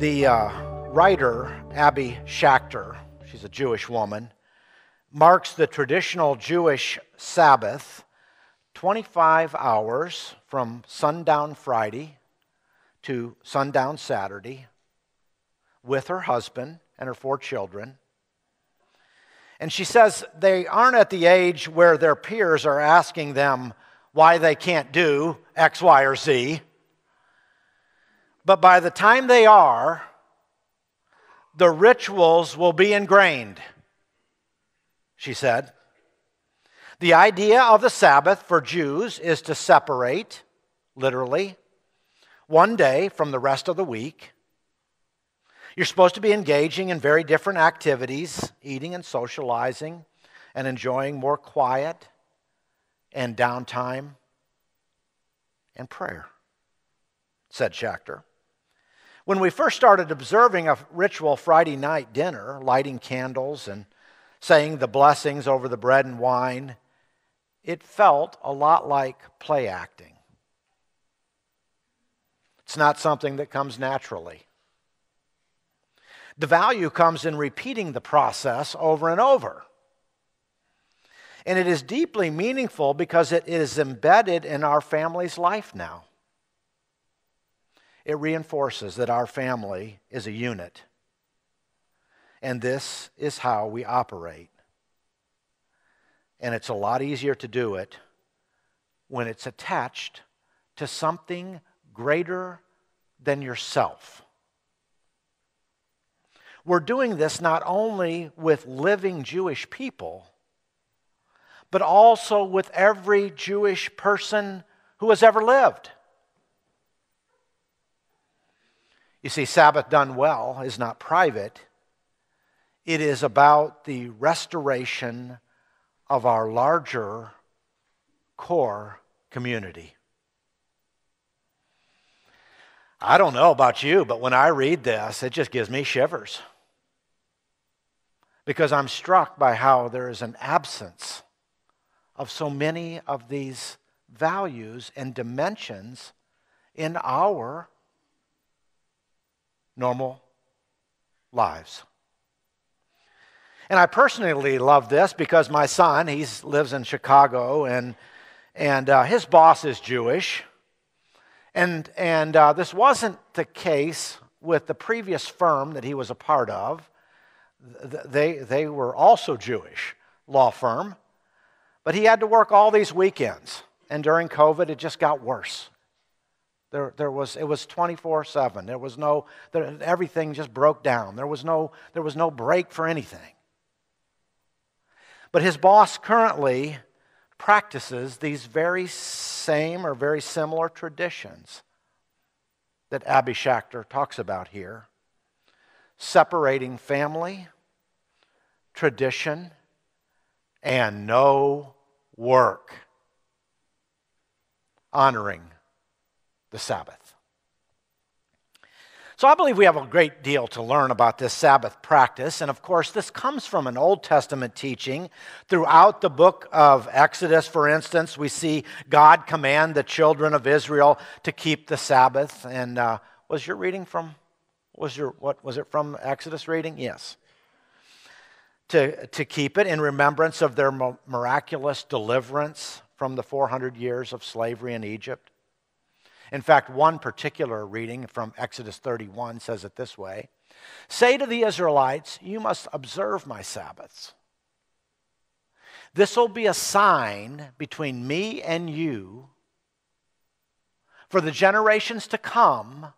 The uh, writer, Abby Schachter, she's a Jewish woman, marks the traditional Jewish Sabbath 25 hours from sundown Friday to sundown Saturday with her husband and her four children. And she says they aren't at the age where their peers are asking them why they can't do X, Y, or Z. But by the time they are, the rituals will be ingrained, she said. The idea of the Sabbath for Jews is to separate, literally, one day from the rest of the week. You're supposed to be engaging in very different activities, eating and socializing, and enjoying more quiet and downtime and prayer, said Schachter. When we first started observing a ritual Friday night dinner, lighting candles and saying the blessings over the bread and wine, it felt a lot like play acting. It's not something that comes naturally. The value comes in repeating the process over and over. And it is deeply meaningful because it is embedded in our family's life now it reinforces that our family is a unit. And this is how we operate. And it's a lot easier to do it when it's attached to something greater than yourself. We're doing this not only with living Jewish people, but also with every Jewish person who has ever lived. You see, Sabbath done well is not private, it is about the restoration of our larger core community. I don't know about you, but when I read this, it just gives me shivers. Because I'm struck by how there is an absence of so many of these values and dimensions in our normal lives. And I personally love this because my son, he lives in Chicago, and, and uh, his boss is Jewish. And, and uh, this wasn't the case with the previous firm that he was a part of. They, they were also Jewish law firm, but he had to work all these weekends. And during COVID, it just got worse. There, there was, it was 24 7. There was no, there, everything just broke down. There was, no, there was no break for anything. But his boss currently practices these very same or very similar traditions that Abby Schachter talks about here separating family, tradition, and no work, honoring the Sabbath. So I believe we have a great deal to learn about this Sabbath practice. And of course, this comes from an Old Testament teaching. Throughout the book of Exodus, for instance, we see God command the children of Israel to keep the Sabbath. And uh, was your reading from, was your, what, was it from Exodus reading? Yes. To, to keep it in remembrance of their miraculous deliverance from the 400 years of slavery in Egypt. In fact, one particular reading from Exodus 31 says it this way Say to the Israelites, You must observe my Sabbaths. This will be a sign between me and you for the generations to come,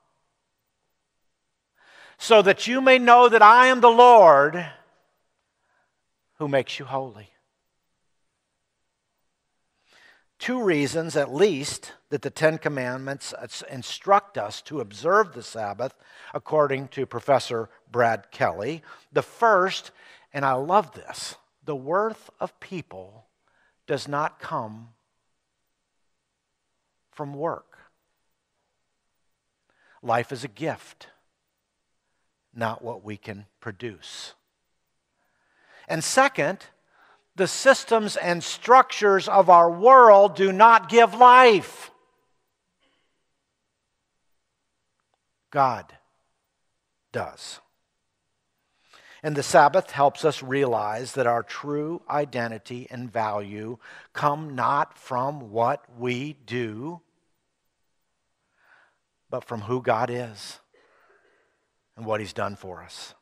so that you may know that I am the Lord who makes you holy two reasons, at least, that the Ten Commandments instruct us to observe the Sabbath, according to Professor Brad Kelly. The first, and I love this, the worth of people does not come from work. Life is a gift, not what we can produce. And second, the systems and structures of our world do not give life. God does. And the Sabbath helps us realize that our true identity and value come not from what we do, but from who God is and what He's done for us.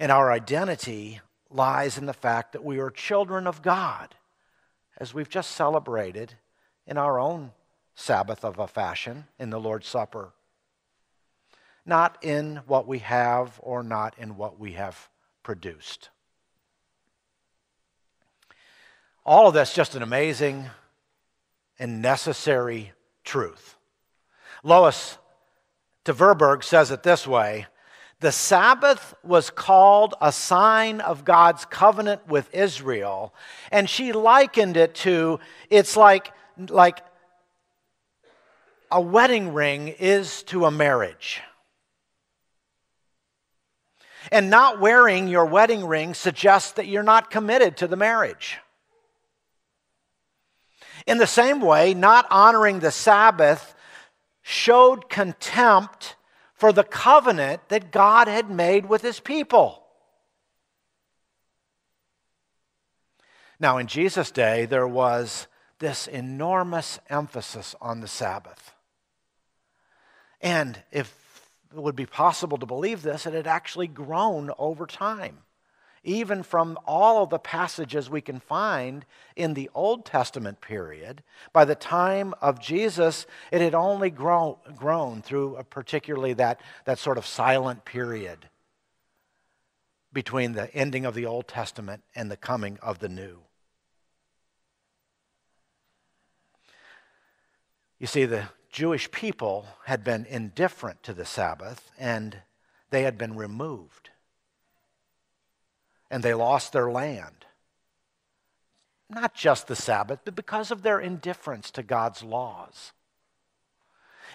And our identity lies in the fact that we are children of God, as we've just celebrated in our own Sabbath of a fashion in the Lord's Supper not in what we have or not in what we have produced. All of that's just an amazing and necessary truth. Lois de Tverberg says it this way The Sabbath was called a sign of God's covenant with Israel, and she likened it to it's like, like a wedding ring is to a marriage. And not wearing your wedding ring suggests that you're not committed to the marriage. In the same way, not honoring the Sabbath showed contempt for the covenant that God had made with his people. Now, in Jesus' day, there was this enormous emphasis on the Sabbath. And if it would be possible to believe this, it had actually grown over time. Even from all of the passages we can find in the Old Testament period, by the time of Jesus, it had only grown, grown through particularly that, that sort of silent period between the ending of the Old Testament and the coming of the New. You see, the Jewish people had been indifferent to the Sabbath and they had been removed. And they lost their land. Not just the Sabbath, but because of their indifference to God's laws.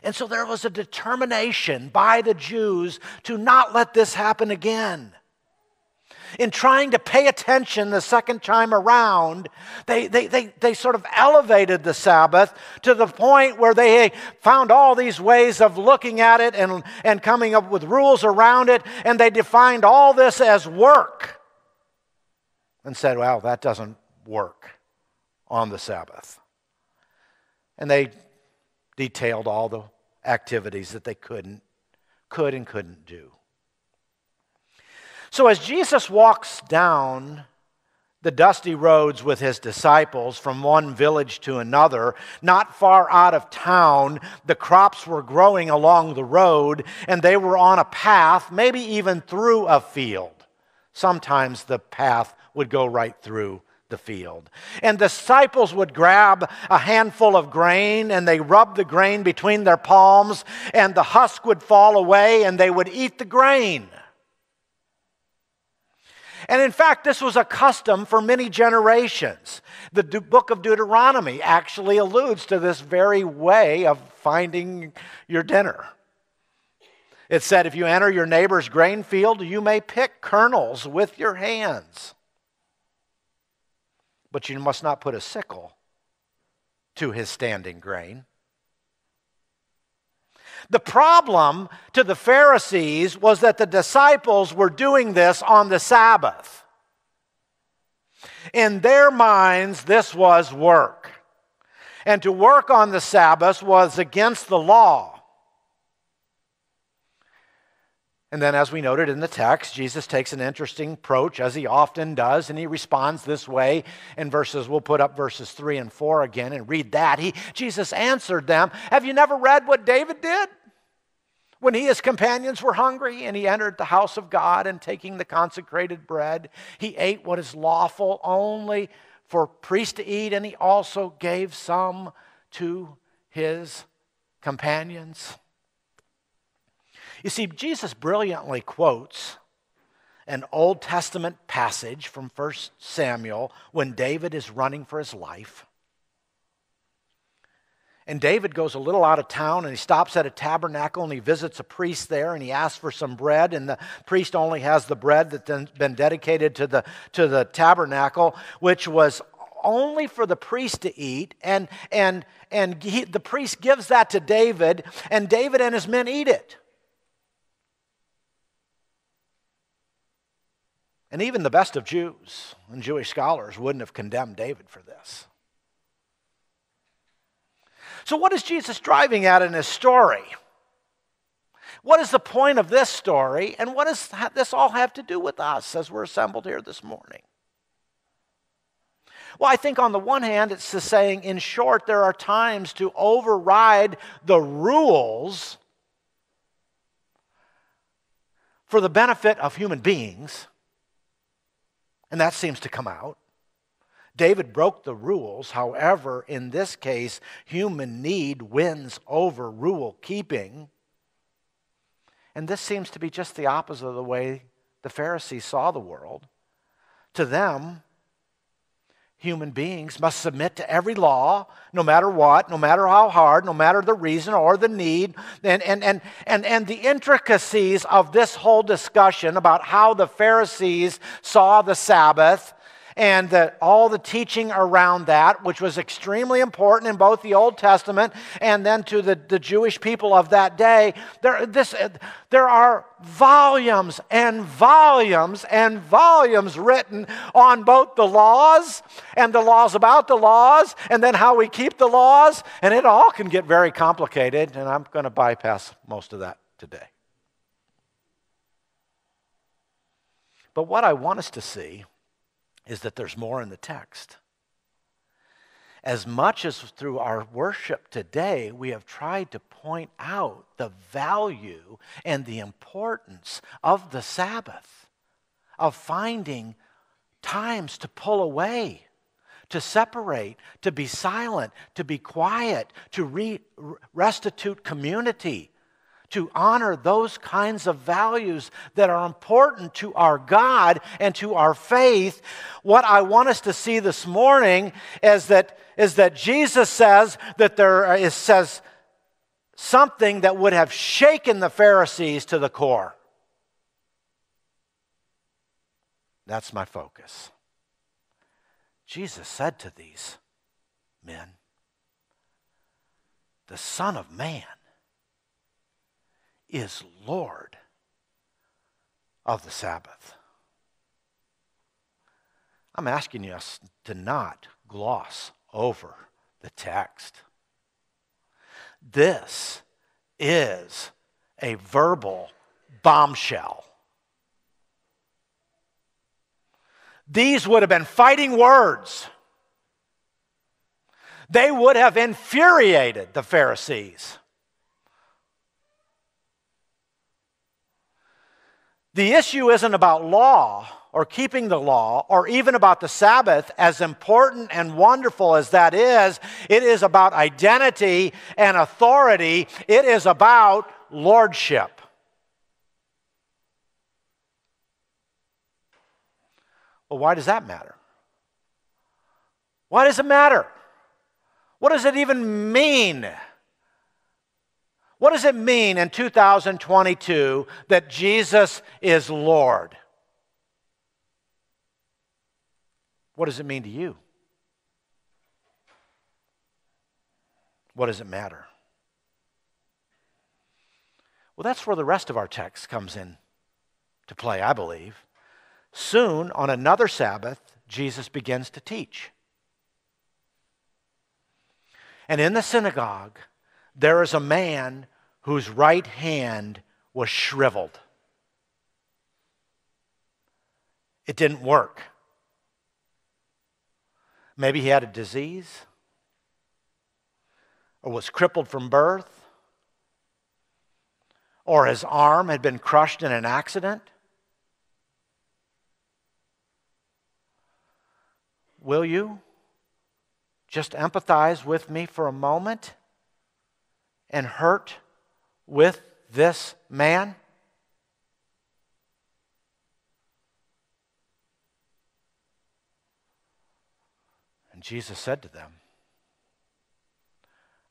And so there was a determination by the Jews to not let this happen again in trying to pay attention the second time around, they, they, they, they sort of elevated the Sabbath to the point where they found all these ways of looking at it and, and coming up with rules around it, and they defined all this as work and said, well, that doesn't work on the Sabbath. And they detailed all the activities that they couldn't, could and couldn't do. So as Jesus walks down the dusty roads with his disciples from one village to another, not far out of town, the crops were growing along the road and they were on a path, maybe even through a field. Sometimes the path would go right through the field. And disciples would grab a handful of grain and they rub the grain between their palms, and the husk would fall away and they would eat the grain. And in fact, this was a custom for many generations. The book of Deuteronomy actually alludes to this very way of finding your dinner. It said, if you enter your neighbor's grain field, you may pick kernels with your hands. But you must not put a sickle to his standing grain. The problem to the Pharisees was that the disciples were doing this on the Sabbath. In their minds, this was work. And to work on the Sabbath was against the law. And then, as we noted in the text, Jesus takes an interesting approach, as he often does, and he responds this way in verses, we'll put up verses 3 and 4 again and read that. He, Jesus answered them, Have you never read what David did? When he his companions were hungry and he entered the house of God and taking the consecrated bread, he ate what is lawful only for priests to eat, and he also gave some to his companions. You see, Jesus brilliantly quotes an Old Testament passage from 1 Samuel when David is running for his life. And David goes a little out of town and he stops at a tabernacle and he visits a priest there and he asks for some bread. And the priest only has the bread that's been dedicated to the, to the tabernacle, which was only for the priest to eat. And, and, and he, the priest gives that to David, and David and his men eat it. And even the best of Jews and Jewish scholars wouldn't have condemned David for this. So, what is Jesus driving at in his story? What is the point of this story? And what does this all have to do with us as we're assembled here this morning? Well, I think on the one hand, it's the saying, in short, there are times to override the rules for the benefit of human beings, and that seems to come out. David broke the rules. However, in this case, human need wins over rule keeping. And this seems to be just the opposite of the way the Pharisees saw the world. To them, human beings must submit to every law, no matter what, no matter how hard, no matter the reason or the need. And, and, and, and, and the intricacies of this whole discussion about how the Pharisees saw the Sabbath and the, all the teaching around that, which was extremely important in both the Old Testament and then to the, the Jewish people of that day. There, this, uh, there are volumes and volumes and volumes written on both the laws and the laws about the laws and then how we keep the laws, and it all can get very complicated, and I'm going to bypass most of that today. But what I want us to see is that there's more in the text. As much as through our worship today, we have tried to point out the value and the importance of the Sabbath, of finding times to pull away, to separate, to be silent, to be quiet, to re- restitute community, to honor those kinds of values that are important to our God and to our faith. What I want us to see this morning is that, is that Jesus says that there is says something that would have shaken the Pharisees to the core. That's my focus. Jesus said to these men, The Son of Man is Lord of the Sabbath. I'm asking us to not gloss over the text. This is a verbal bombshell. These would have been fighting words. They would have infuriated the Pharisees. The issue isn't about law or keeping the law or even about the Sabbath, as important and wonderful as that is. It is about identity and authority, it is about lordship. Well, why does that matter? Why does it matter? What does it even mean? What does it mean in 2022 that Jesus is Lord? What does it mean to you? What does it matter? Well, that's where the rest of our text comes in to play, I believe. Soon, on another Sabbath, Jesus begins to teach. And in the synagogue, there is a man whose right hand was shriveled. It didn't work. Maybe he had a disease or was crippled from birth or his arm had been crushed in an accident. Will you just empathize with me for a moment? And hurt with this man? And Jesus said to them,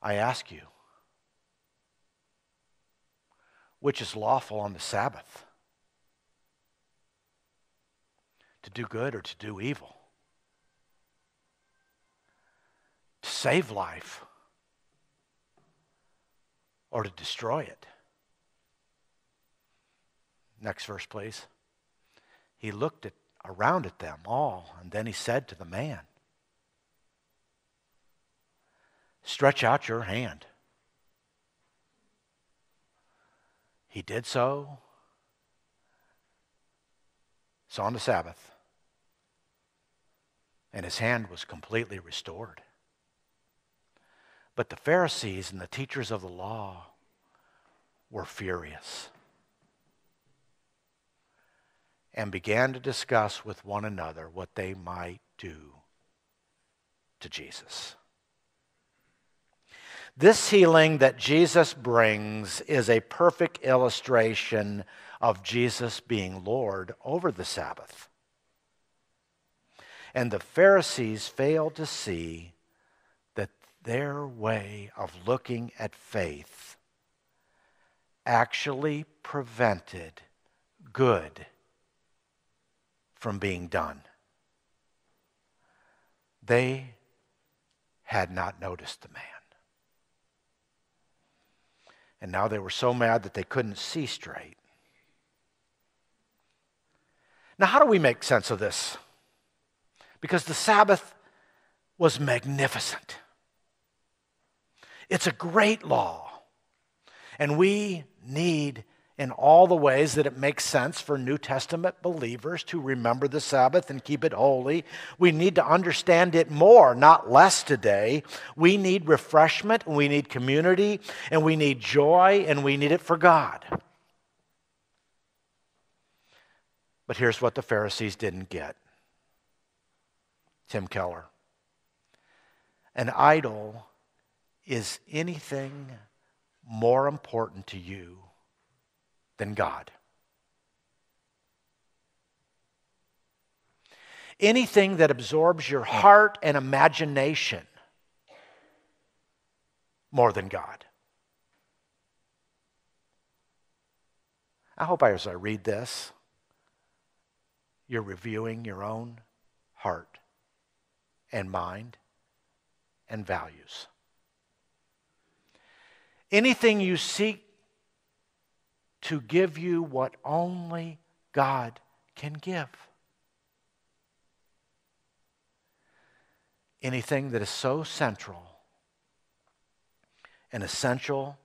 I ask you, which is lawful on the Sabbath? To do good or to do evil? To save life or to destroy it. Next verse, please. He looked at around at them all. And then he said to the man, Stretch out your hand. He did so. It's on the Sabbath. And his hand was completely restored. But the Pharisees and the teachers of the law were furious and began to discuss with one another what they might do to Jesus. This healing that Jesus brings is a perfect illustration of Jesus being Lord over the Sabbath. And the Pharisees failed to see their way of looking at faith actually prevented good from being done. They had not noticed the man. And now they were so mad that they couldn't see straight. Now, how do we make sense of this? Because the Sabbath was magnificent. It's a great law. And we need in all the ways that it makes sense for New Testament believers to remember the Sabbath and keep it holy. We need to understand it more, not less today. We need refreshment, and we need community, and we need joy, and we need it for God. But here's what the Pharisees didn't get Tim Keller. An idol is anything more important to you than God. Anything that absorbs your heart and imagination more than God. I hope as I read this, you're reviewing your own heart and mind and values. Anything you seek to give you what only God can give. Anything that is so central and essential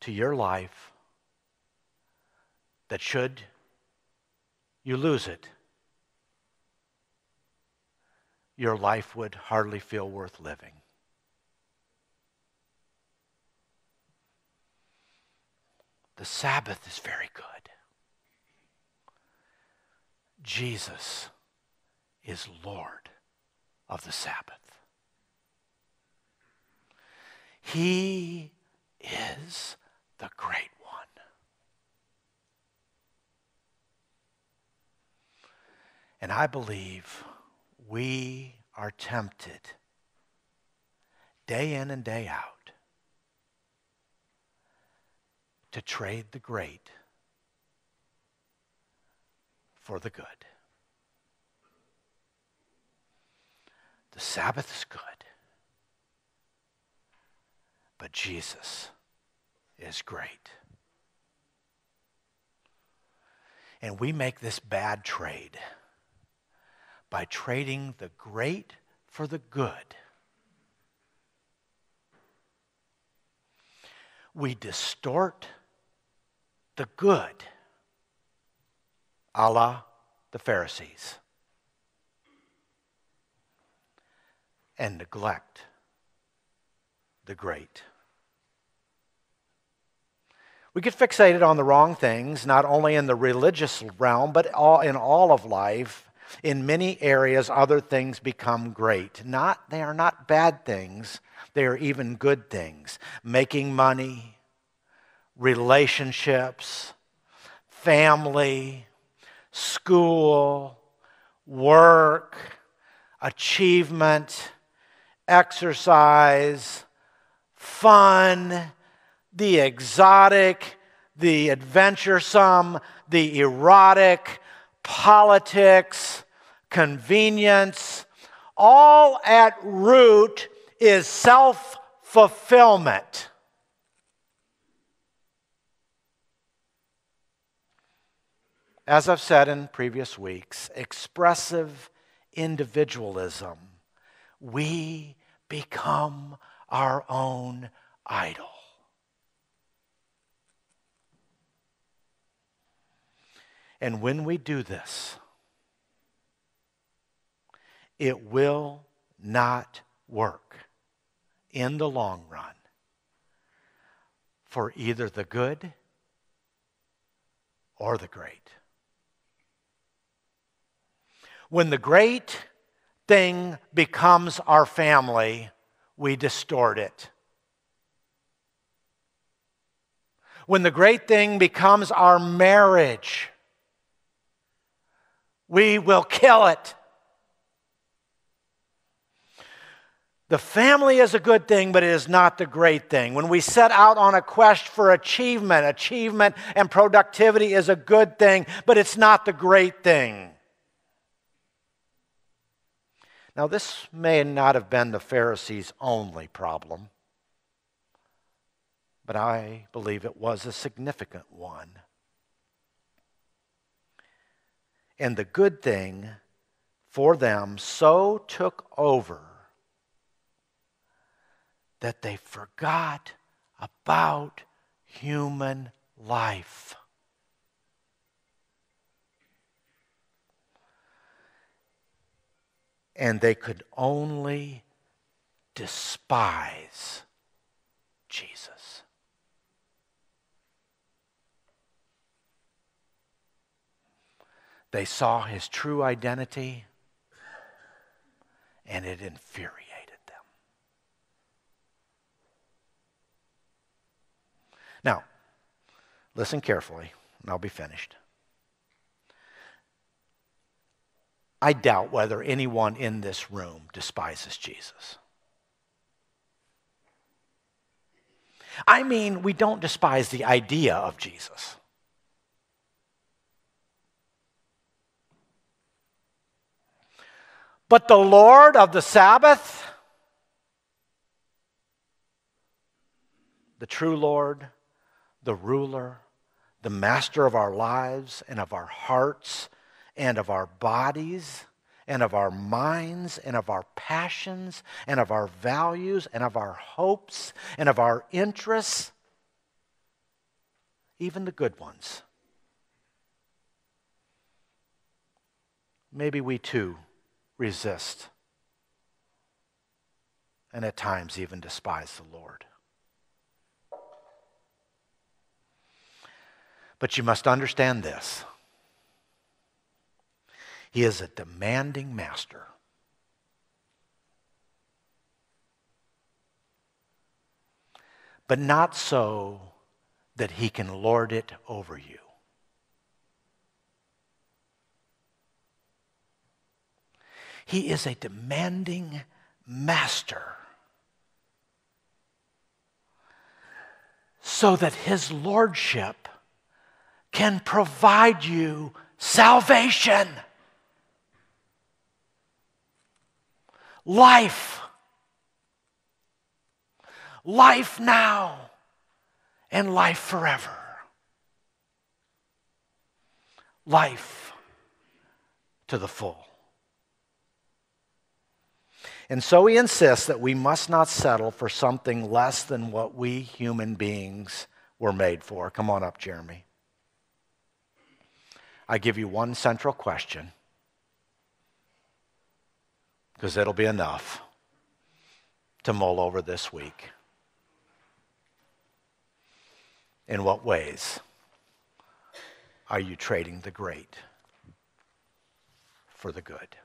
to your life that should you lose it, your life would hardly feel worth living. The Sabbath is very good. Jesus is Lord of the Sabbath. He is the great one. And I believe we are tempted day in and day out to trade the great for the good. The Sabbath is good, but Jesus is great. And we make this bad trade by trading the great for the good. We distort the good, a la the Pharisees, and neglect the great. We get fixated on the wrong things, not only in the religious realm, but all, in all of life. In many areas, other things become great. Not, they are not bad things, they are even good things. Making money, relationships, family, school, work, achievement, exercise, fun, the exotic, the adventuresome, the erotic, politics, convenience, all at root is self fulfillment. As I've said in previous weeks, expressive individualism, we become our own idol. And when we do this, it will not work in the long run for either the good or the great. When the great thing becomes our family, we distort it. When the great thing becomes our marriage, we will kill it. The family is a good thing, but it is not the great thing. When we set out on a quest for achievement, achievement and productivity is a good thing, but it's not the great thing. Now, this may not have been the Pharisees' only problem, but I believe it was a significant one. And the good thing for them so took over that they forgot about human life. And they could only despise Jesus. They saw his true identity and it infuriated them. Now, listen carefully, and I'll be finished. I doubt whether anyone in this room despises Jesus. I mean, we don't despise the idea of Jesus. But the Lord of the Sabbath, the true Lord, the ruler, the master of our lives and of our hearts, and of our bodies and of our minds and of our passions and of our values and of our hopes and of our interests, even the good ones. Maybe we too resist and at times even despise the Lord. But you must understand this. He is a demanding master. But not so that he can lord it over you. He is a demanding master. So that his lordship can provide you salvation. Life. Life now and life forever. Life to the full. And so he insists that we must not settle for something less than what we human beings were made for. Come on up, Jeremy. I give you one central question because it'll be enough to mull over this week. In what ways are you trading the great for the good?